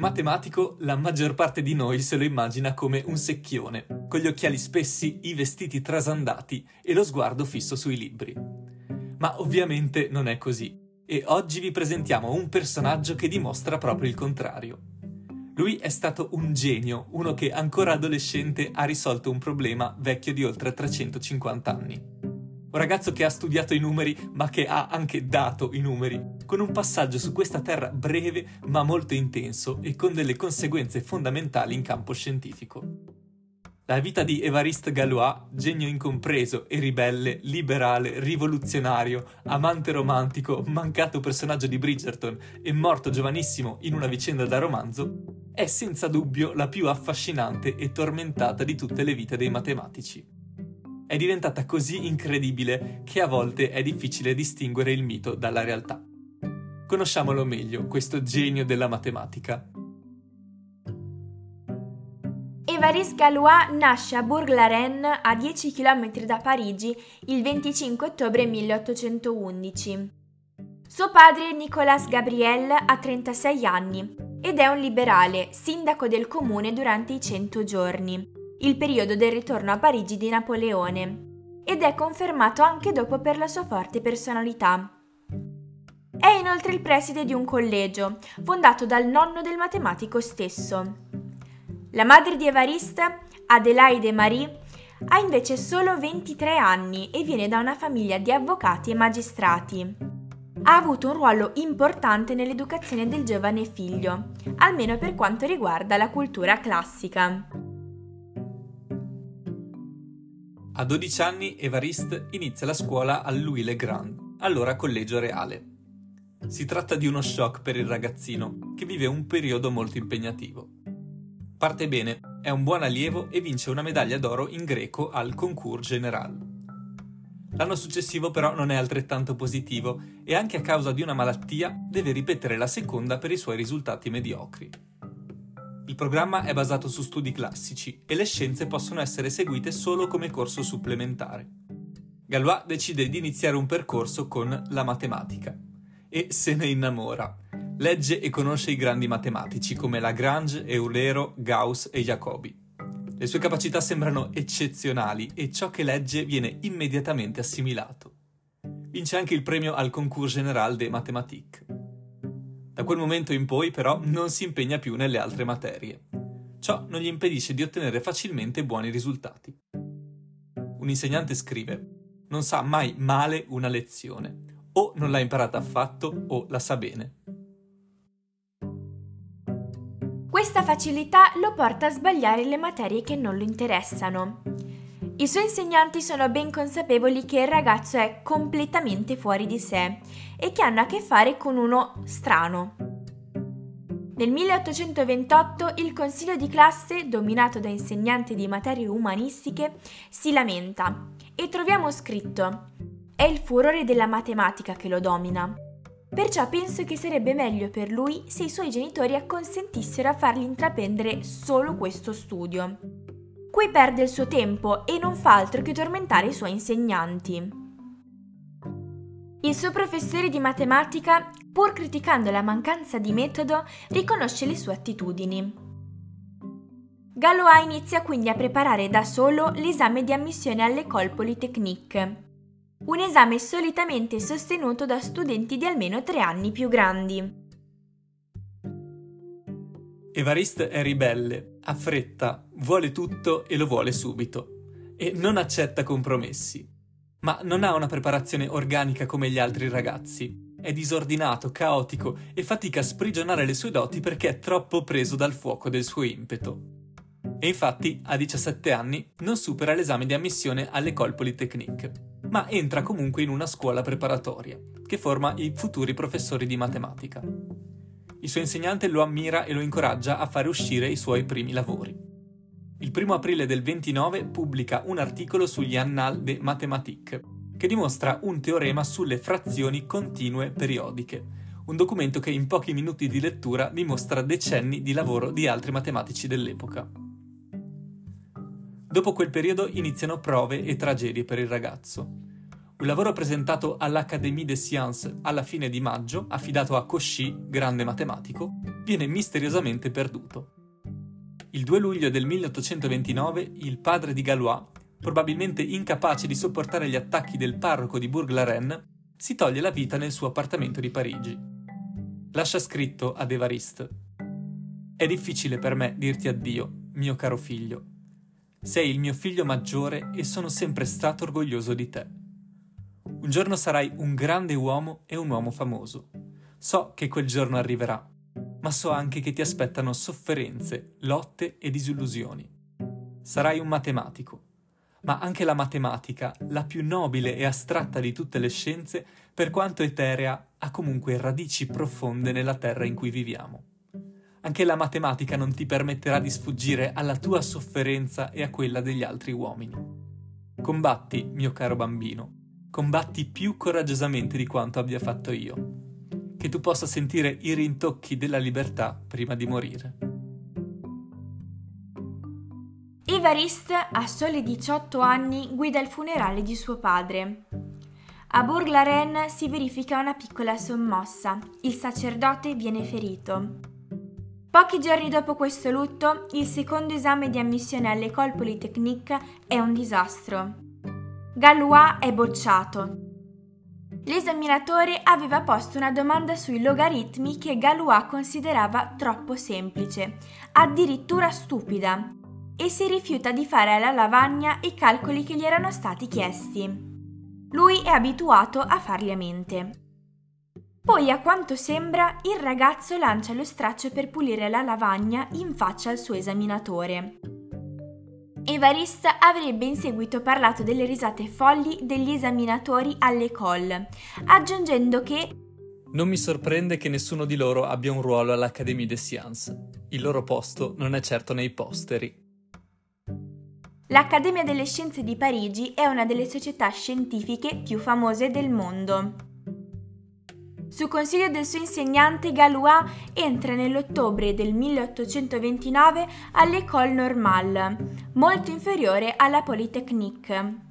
matematico, la maggior parte di noi se lo immagina come un secchione, con gli occhiali spessi, i vestiti trasandati e lo sguardo fisso sui libri. Ma ovviamente non è così, e oggi vi presentiamo un personaggio che dimostra proprio il contrario. Lui è stato un genio, uno che ancora adolescente ha risolto un problema vecchio di oltre 350 anni. Un ragazzo che ha studiato i numeri, ma che ha anche dato i numeri, con un passaggio su questa terra breve ma molto intenso e con delle conseguenze fondamentali in campo scientifico. La vita di Évariste Galois, genio incompreso e ribelle, liberale, rivoluzionario, amante romantico, mancato personaggio di Bridgerton e morto giovanissimo in una vicenda da romanzo, è senza dubbio la più affascinante e tormentata di tutte le vite dei matematici è diventata così incredibile che a volte è difficile distinguere il mito dalla realtà. Conosciamolo meglio, questo genio della matematica. Évariste Galois nasce a Bourg-la-Reine, a 10 km da Parigi, il 25 ottobre 1811. Suo padre Nicolas Gabriel ha 36 anni ed è un liberale, sindaco del comune durante i 100 giorni il periodo del ritorno a Parigi di Napoleone, ed è confermato anche dopo per la sua forte personalità. È inoltre il preside di un collegio, fondato dal nonno del matematico stesso. La madre di Evariste, Adelaide Marie, ha invece solo 23 anni e viene da una famiglia di avvocati e magistrati. Ha avuto un ruolo importante nell'educazione del giovane figlio, almeno per quanto riguarda la cultura classica. A 12 anni Evariste inizia la scuola al Louis le Grand, allora collegio reale. Si tratta di uno shock per il ragazzino, che vive un periodo molto impegnativo. Parte bene, è un buon allievo e vince una medaglia d'oro in greco al concours general. L'anno successivo però non è altrettanto positivo e anche a causa di una malattia deve ripetere la seconda per i suoi risultati mediocri. Il programma è basato su studi classici e le scienze possono essere seguite solo come corso supplementare. Galois decide di iniziare un percorso con la matematica e se ne innamora. Legge e conosce i grandi matematici come Lagrange, Eulero, Gauss e Jacobi. Le sue capacità sembrano eccezionali e ciò che legge viene immediatamente assimilato. Vince anche il premio al Concours Général des Mathématiques. Da quel momento in poi, però, non si impegna più nelle altre materie. Ciò non gli impedisce di ottenere facilmente buoni risultati. Un insegnante scrive: Non sa mai male una lezione. O non l'ha imparata affatto o la sa bene. Questa facilità lo porta a sbagliare le materie che non lo interessano. I suoi insegnanti sono ben consapevoli che il ragazzo è completamente fuori di sé e che hanno a che fare con uno strano. Nel 1828 il consiglio di classe, dominato da insegnanti di materie umanistiche, si lamenta e troviamo scritto È il furore della matematica che lo domina. Perciò penso che sarebbe meglio per lui se i suoi genitori acconsentissero a fargli intraprendere solo questo studio. Qui perde il suo tempo e non fa altro che tormentare i suoi insegnanti. Il suo professore di matematica, pur criticando la mancanza di metodo, riconosce le sue attitudini. Galois inizia quindi a preparare da solo l'esame di ammissione all'École Polytechnique, un esame solitamente sostenuto da studenti di almeno tre anni più grandi. Evariste è ribelle, ha fretta, vuole tutto e lo vuole subito, e non accetta compromessi. Ma non ha una preparazione organica come gli altri ragazzi. È disordinato, caotico e fatica a sprigionare le sue doti perché è troppo preso dal fuoco del suo impeto. E infatti, a 17 anni, non supera l'esame di ammissione all'École Polytechnique, ma entra comunque in una scuola preparatoria, che forma i futuri professori di matematica. Il suo insegnante lo ammira e lo incoraggia a fare uscire i suoi primi lavori. Il 1 aprile del 29 pubblica un articolo sugli Annales des Mathématiques, che dimostra un teorema sulle frazioni continue periodiche, un documento che in pochi minuti di lettura dimostra decenni di lavoro di altri matematici dell'epoca. Dopo quel periodo iniziano prove e tragedie per il ragazzo. un lavoro presentato all'Académie des Sciences alla fine di maggio, affidato a Cauchy, grande matematico, viene misteriosamente perduto. Il 2 luglio del 1829 il padre di Galois, probabilmente incapace di sopportare gli attacchi del parroco di Bourg-la-Reine, si toglie la vita nel suo appartamento di Parigi. Lascia scritto ad Evariste: È difficile per me dirti addio, mio caro figlio. Sei il mio figlio maggiore e sono sempre stato orgoglioso di te. Un giorno sarai un grande uomo e un uomo famoso. So che quel giorno arriverà, ma so anche che ti aspettano sofferenze, lotte e disillusioni. Sarai un matematico, ma anche la matematica, la più nobile e astratta di tutte le scienze, per quanto eterea, ha comunque radici profonde nella terra in cui viviamo. Anche la matematica non ti permetterà di sfuggire alla tua sofferenza e a quella degli altri uomini. Combatti, mio caro bambino, combatti più coraggiosamente di quanto abbia fatto io. Che tu possa sentire i rintocchi della libertà prima di morire. Evariste, a soli 18 anni, guida il funerale di suo padre. A Bourg-la-Reine si verifica una piccola sommossa. Il sacerdote viene ferito. Pochi giorni dopo questo lutto, il secondo esame di ammissione all'École Polytechnique è un disastro. Galois è bocciato. L'esaminatore aveva posto una domanda sui logaritmi che Galois considerava troppo semplice, addirittura stupida, e si rifiuta di fare alla lavagna i calcoli che gli erano stati chiesti. Lui è abituato a farli a mente. Poi, a quanto sembra, il ragazzo lancia lo straccio per pulire la lavagna in faccia al suo esaminatore. Evariste avrebbe in seguito parlato delle risate folli degli esaminatori all'école, aggiungendo che non mi sorprende che nessuno di loro abbia un ruolo all'Académie des Sciences. Il loro posto non è certo nei posteri. L'Accademia delle Scienze di Parigi è una delle società scientifiche più famose del mondo. Su consiglio del suo insegnante, Galois entra nell'ottobre del 1829 all'École Normale, molto inferiore alla Polytechnique.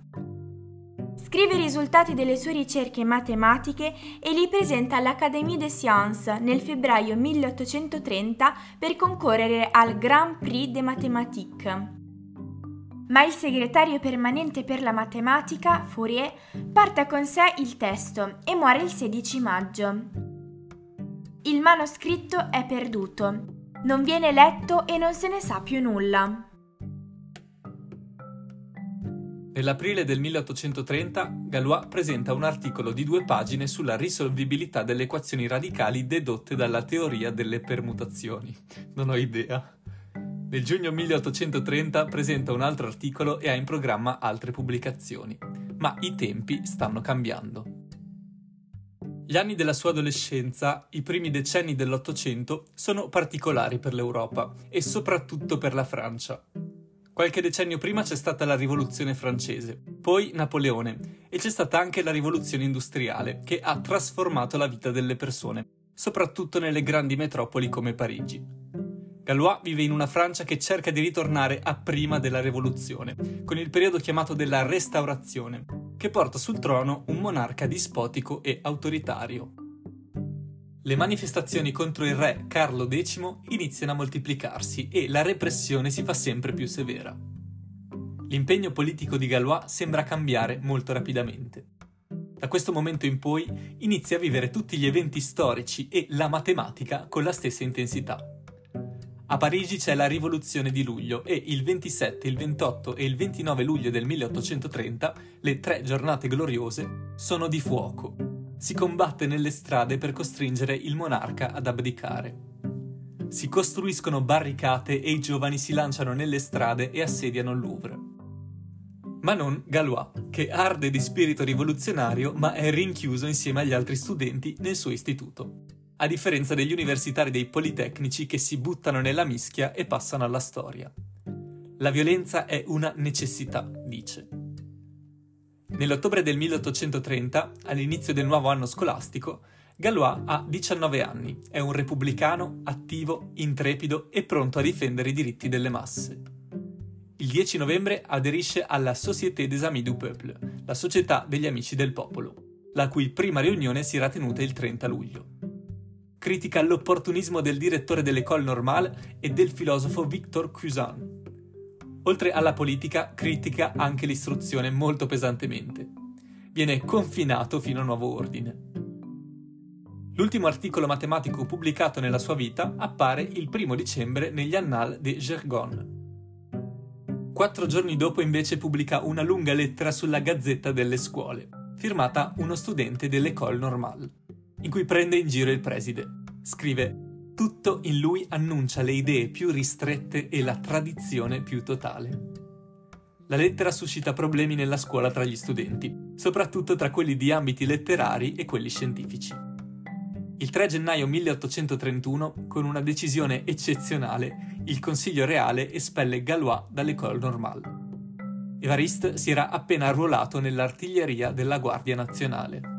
Scrive i risultati delle sue ricerche matematiche e li presenta all'Académie des Sciences nel febbraio 1830 per concorrere al Grand Prix des Mathématiques ma il segretario permanente per la matematica, Fourier, porta con sé il testo e muore il 16 maggio. Il manoscritto è perduto, non viene letto e non se ne sa più nulla. Nell'aprile del 1830 Galois presenta un articolo di due pagine sulla risolvibilità delle equazioni radicali dedotte dalla teoria delle permutazioni. Non ho idea. Nel giugno 1830 presenta un altro articolo e ha in programma altre pubblicazioni, ma i tempi stanno cambiando. Gli anni della sua adolescenza, i primi decenni dell'Ottocento, sono particolari per l'Europa e soprattutto per la Francia. Qualche decennio prima c'è stata la rivoluzione francese, poi Napoleone e c'è stata anche la rivoluzione industriale che ha trasformato la vita delle persone, soprattutto nelle grandi metropoli come Parigi. Galois vive in una Francia che cerca di ritornare a prima della rivoluzione, con il periodo chiamato della Restaurazione, che porta sul trono un monarca dispotico e autoritario. Le manifestazioni contro il re Carlo X iniziano a moltiplicarsi e la repressione si fa sempre più severa. L'impegno politico di Galois sembra cambiare molto rapidamente. Da questo momento in poi inizia a vivere tutti gli eventi storici e la matematica con la stessa intensità. A Parigi c'è la rivoluzione di luglio e il 27, il 28 e il 29 luglio del 1830, le tre giornate gloriose, sono di fuoco. Si combatte nelle strade per costringere il monarca ad abdicare. Si costruiscono barricate e i giovani si lanciano nelle strade e assediano il Louvre. Ma non Galois, che arde di spirito rivoluzionario ma è rinchiuso insieme agli altri studenti nel suo istituto a differenza degli universitari dei politecnici che si buttano nella mischia e passano alla storia. La violenza è una necessità, dice. Nell'ottobre del 1830, all'inizio del nuovo anno scolastico, Galois ha 19 anni, è un repubblicano attivo, intrepido e pronto a difendere i diritti delle masse. Il 10 novembre aderisce alla Société des Amis du Peuple, la Società degli Amici del Popolo, la cui prima riunione si era tenuta il 30 luglio. Critica l'opportunismo del direttore dell'École Normale e del filosofo Victor Cousin. Oltre alla politica, critica anche l'istruzione molto pesantemente. Viene confinato fino a nuovo ordine. L'ultimo articolo matematico pubblicato nella sua vita appare il primo dicembre negli Annales de Gergonne. Quattro giorni dopo invece pubblica una lunga lettera sulla Gazzetta delle Scuole, firmata uno studente dell'École Normale, in cui prende in giro il preside. Scrive tutto in lui annuncia le idee più ristrette e la tradizione più totale. La lettera suscita problemi nella scuola tra gli studenti, soprattutto tra quelli di ambiti letterari e quelli scientifici. Il 3 gennaio 1831, con una decisione eccezionale, il Consiglio reale espelle Galois dall'École Normale. Evariste si era appena arruolato nell'artiglieria della Guardia Nazionale.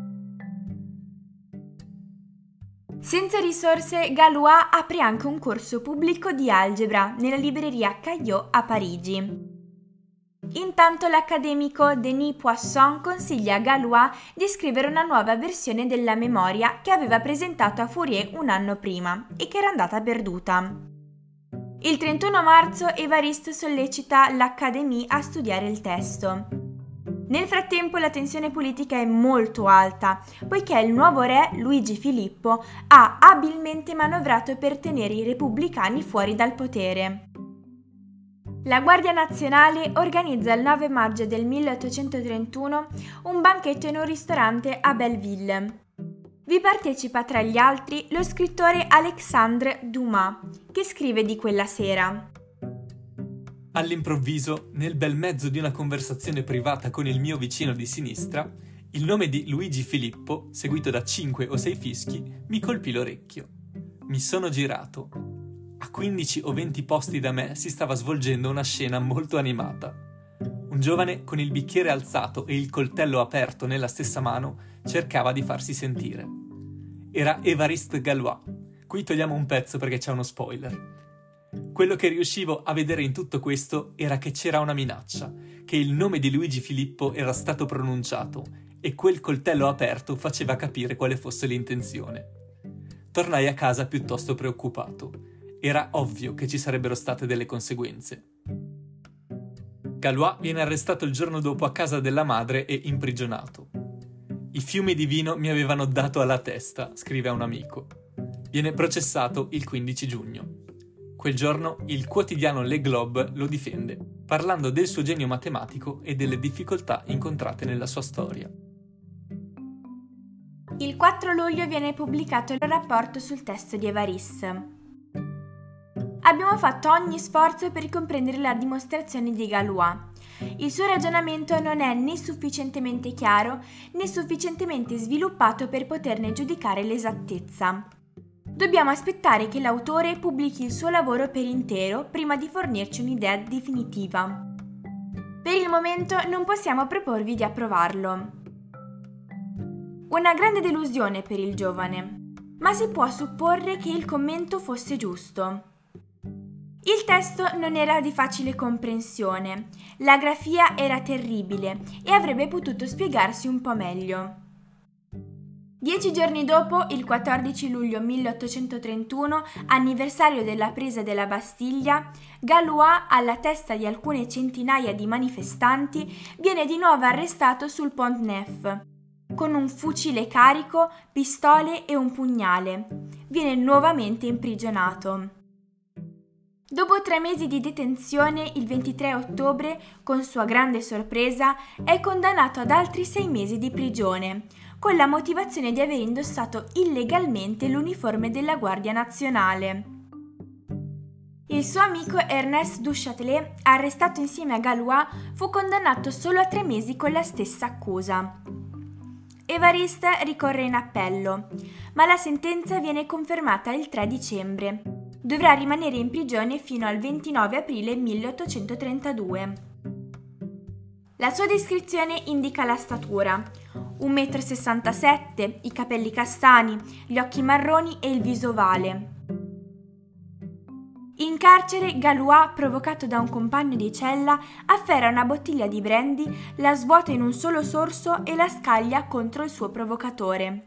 Senza risorse, Galois apre anche un corso pubblico di algebra nella libreria Caillot a Parigi. Intanto l'accademico Denis Poisson consiglia a Galois di scrivere una nuova versione della memoria che aveva presentato a Fourier un anno prima e che era andata perduta. Il 31 marzo Evariste sollecita l'Académie a studiare il testo. Nel frattempo la tensione politica è molto alta, poiché il nuovo re, Luigi Filippo, ha abilmente manovrato per tenere i repubblicani fuori dal potere. La Guardia Nazionale organizza il 9 maggio del 1831 un banchetto in un ristorante a Belleville. Vi partecipa tra gli altri lo scrittore Alexandre Dumas, che scrive di quella sera. All'improvviso, nel bel mezzo di una conversazione privata con il mio vicino di sinistra, il nome di Luigi Filippo, seguito da cinque o sei fischi, mi colpì l'orecchio. Mi sono girato a 15 o 20 posti da me si stava svolgendo una scena molto animata. Un giovane con il bicchiere alzato e il coltello aperto nella stessa mano cercava di farsi sentire. Era Evariste Galois. Qui togliamo un pezzo perché c'è uno spoiler. Quello che riuscivo a vedere in tutto questo era che c'era una minaccia, che il nome di Luigi Filippo era stato pronunciato e quel coltello aperto faceva capire quale fosse l'intenzione. Tornai a casa piuttosto preoccupato era ovvio che ci sarebbero state delle conseguenze. Galois viene arrestato il giorno dopo a casa della madre e imprigionato. I fiumi di vino mi avevano dato alla testa, scrive a un amico. Viene processato il 15 giugno. Quel giorno il quotidiano Le Globe lo difende, parlando del suo genio matematico e delle difficoltà incontrate nella sua storia. Il 4 luglio viene pubblicato il rapporto sul testo di Evarisse. Abbiamo fatto ogni sforzo per comprendere la dimostrazione di Galois. Il suo ragionamento non è né sufficientemente chiaro né sufficientemente sviluppato per poterne giudicare l'esattezza. Dobbiamo aspettare che l'autore pubblichi il suo lavoro per intero prima di fornirci un'idea definitiva. Per il momento non possiamo proporvi di approvarlo. Una grande delusione per il giovane, ma si può supporre che il commento fosse giusto. Il testo non era di facile comprensione, la grafia era terribile e avrebbe potuto spiegarsi un po' meglio. Dieci giorni dopo, il 14 luglio 1831, anniversario della presa della Bastiglia, Galois, alla testa di alcune centinaia di manifestanti, viene di nuovo arrestato sul Pont Neuf, con un fucile carico, pistole e un pugnale. Viene nuovamente imprigionato. Dopo tre mesi di detenzione, il 23 ottobre, con sua grande sorpresa, è condannato ad altri sei mesi di prigione, con la motivazione di aver indossato illegalmente l'uniforme della Guardia Nazionale. Il suo amico Ernest Duchâtelet, arrestato insieme a Galois, fu condannato solo a tre mesi con la stessa accusa. Evariste ricorre in appello, ma la sentenza viene confermata il 3 dicembre dovrà rimanere in prigione fino al 29 aprile 1832. La sua descrizione indica la statura, 1,67 m, i capelli castani, gli occhi marroni e il viso ovale. In carcere, Galois, provocato da un compagno di cella, afferra una bottiglia di brandy, la svuota in un solo sorso e la scaglia contro il suo provocatore.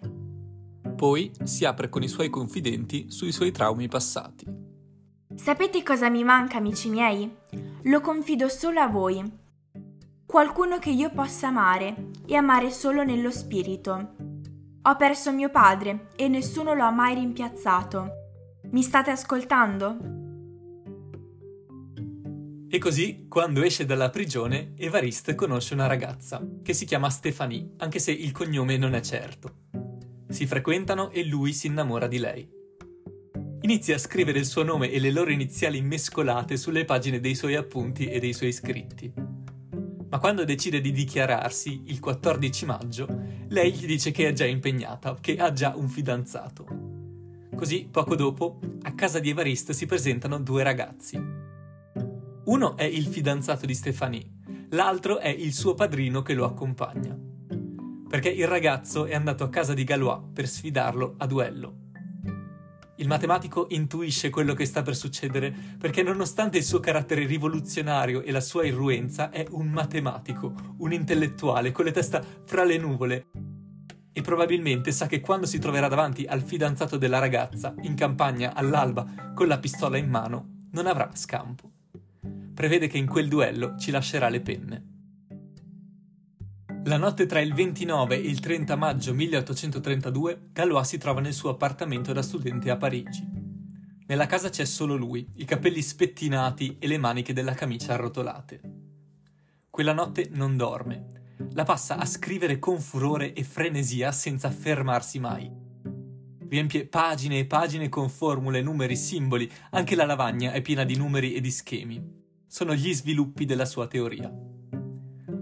Poi si apre con i suoi confidenti sui suoi traumi passati. Sapete cosa mi manca, amici miei? Lo confido solo a voi. Qualcuno che io possa amare e amare solo nello spirito. Ho perso mio padre e nessuno lo ha mai rimpiazzato. Mi state ascoltando? E così, quando esce dalla prigione, Evariste conosce una ragazza, che si chiama Stefanie, anche se il cognome non è certo. Si frequentano e lui si innamora di lei. Inizia a scrivere il suo nome e le loro iniziali mescolate sulle pagine dei suoi appunti e dei suoi scritti. Ma quando decide di dichiararsi, il 14 maggio, lei gli dice che è già impegnata, che ha già un fidanzato. Così, poco dopo, a casa di Evariste si presentano due ragazzi, uno è il fidanzato di Stefanie, l'altro è il suo padrino che lo accompagna. Perché il ragazzo è andato a casa di Galois per sfidarlo a duello. Il matematico intuisce quello che sta per succedere perché nonostante il suo carattere rivoluzionario e la sua irruenza è un matematico, un intellettuale con le testa fra le nuvole e probabilmente sa che quando si troverà davanti al fidanzato della ragazza in campagna all'alba con la pistola in mano non avrà scampo prevede che in quel duello ci lascerà le penne. La notte tra il 29 e il 30 maggio 1832, Galois si trova nel suo appartamento da studente a Parigi. Nella casa c'è solo lui, i capelli spettinati e le maniche della camicia arrotolate. Quella notte non dorme. La passa a scrivere con furore e frenesia senza fermarsi mai. Riempie pagine e pagine con formule, numeri, simboli, anche la lavagna è piena di numeri e di schemi sono gli sviluppi della sua teoria.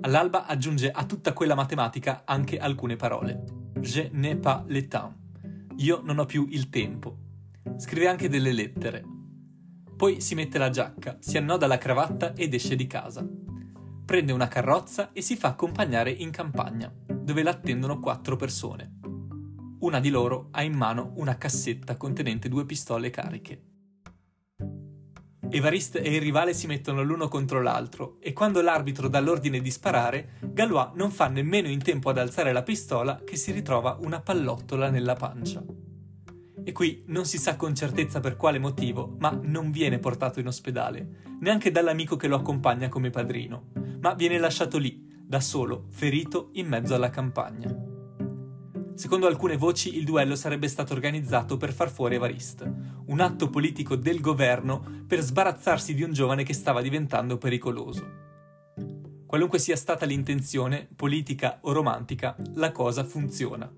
All'alba aggiunge a tutta quella matematica anche alcune parole. Je n'ai pas le temps. Io non ho più il tempo. Scrive anche delle lettere. Poi si mette la giacca, si annoda la cravatta ed esce di casa. Prende una carrozza e si fa accompagnare in campagna, dove l'attendono quattro persone. Una di loro ha in mano una cassetta contenente due pistole cariche. Evariste e il rivale si mettono l'uno contro l'altro e quando l'arbitro dà l'ordine di sparare, Galois non fa nemmeno in tempo ad alzare la pistola che si ritrova una pallottola nella pancia. E qui non si sa con certezza per quale motivo, ma non viene portato in ospedale, neanche dall'amico che lo accompagna come padrino, ma viene lasciato lì, da solo, ferito in mezzo alla campagna. Secondo alcune voci il duello sarebbe stato organizzato per far fuori Evariste, un atto politico del governo per sbarazzarsi di un giovane che stava diventando pericoloso. Qualunque sia stata l'intenzione, politica o romantica, la cosa funziona.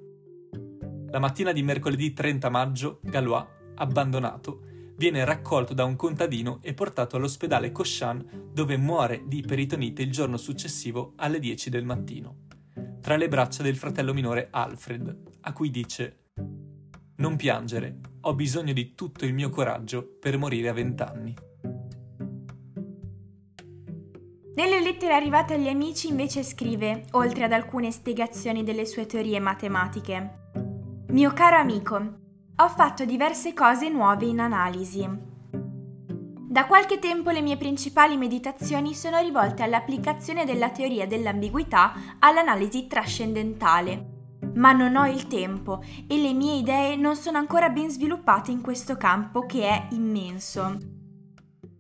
La mattina di mercoledì 30 maggio, Galois, abbandonato, viene raccolto da un contadino e portato all'ospedale Cochan dove muore di peritonite il giorno successivo alle 10 del mattino tra le braccia del fratello minore Alfred, a cui dice Non piangere, ho bisogno di tutto il mio coraggio per morire a vent'anni. Nelle lettere arrivate agli amici invece scrive, oltre ad alcune spiegazioni delle sue teorie matematiche, Mio caro amico, ho fatto diverse cose nuove in analisi. Da qualche tempo le mie principali meditazioni sono rivolte all'applicazione della teoria dell'ambiguità all'analisi trascendentale. Ma non ho il tempo e le mie idee non sono ancora ben sviluppate in questo campo che è immenso.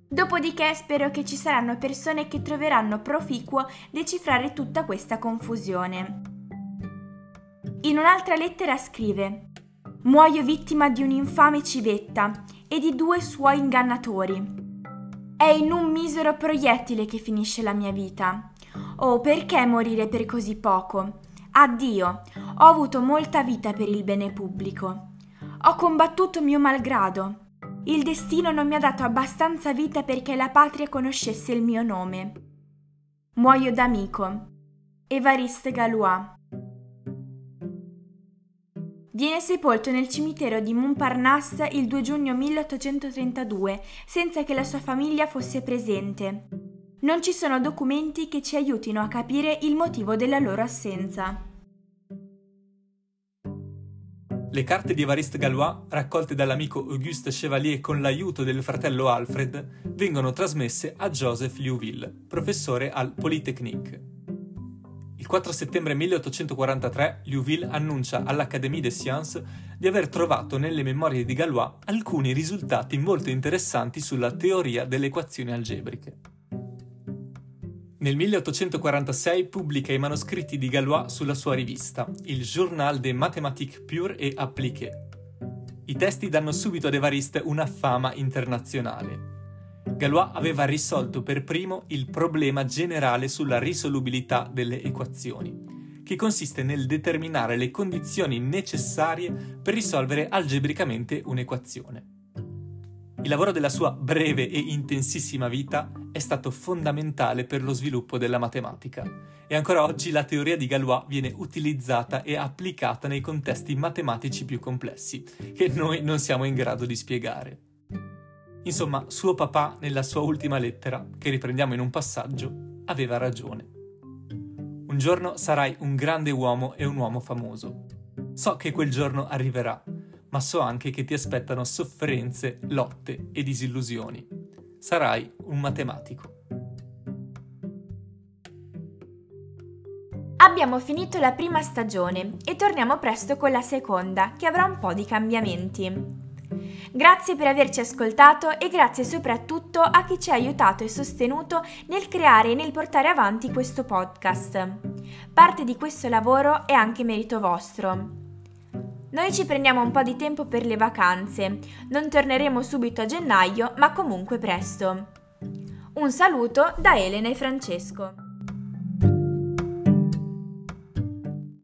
Dopodiché spero che ci saranno persone che troveranno proficuo decifrare tutta questa confusione. In un'altra lettera scrive Muoio vittima di un'infame civetta e di due suoi ingannatori. È in un misero proiettile che finisce la mia vita. Oh, perché morire per così poco? Addio, ho avuto molta vita per il bene pubblico. Ho combattuto mio malgrado. Il destino non mi ha dato abbastanza vita perché la patria conoscesse il mio nome. Muoio d'amico. Evariste Galois. Viene sepolto nel cimitero di Montparnasse il 2 giugno 1832, senza che la sua famiglia fosse presente. Non ci sono documenti che ci aiutino a capire il motivo della loro assenza. Le carte di Evariste Galois, raccolte dall'amico Auguste Chevalier con l'aiuto del fratello Alfred, vengono trasmesse a Joseph Liouville, professore al Polytechnique. Il 4 settembre 1843 Liouville annuncia all'Académie des Sciences di aver trovato nelle memorie di Galois alcuni risultati molto interessanti sulla teoria delle equazioni algebriche. Nel 1846 pubblica i manoscritti di Galois sulla sua rivista, il Journal des Mathématiques Pures et Appliquées. I testi danno subito ad Evariste una fama internazionale. Galois aveva risolto per primo il problema generale sulla risolubilità delle equazioni, che consiste nel determinare le condizioni necessarie per risolvere algebricamente un'equazione. Il lavoro della sua breve e intensissima vita è stato fondamentale per lo sviluppo della matematica e ancora oggi la teoria di Galois viene utilizzata e applicata nei contesti matematici più complessi, che noi non siamo in grado di spiegare. Insomma, suo papà, nella sua ultima lettera, che riprendiamo in un passaggio, aveva ragione. Un giorno sarai un grande uomo e un uomo famoso. So che quel giorno arriverà ma so anche che ti aspettano sofferenze, lotte e disillusioni. Sarai un matematico. Abbiamo finito la prima stagione e torniamo presto con la seconda, che avrà un po' di cambiamenti. Grazie per averci ascoltato e grazie soprattutto a chi ci ha aiutato e sostenuto nel creare e nel portare avanti questo podcast. Parte di questo lavoro è anche merito vostro. Noi ci prendiamo un po' di tempo per le vacanze, non torneremo subito a gennaio, ma comunque presto. Un saluto da Elena e Francesco.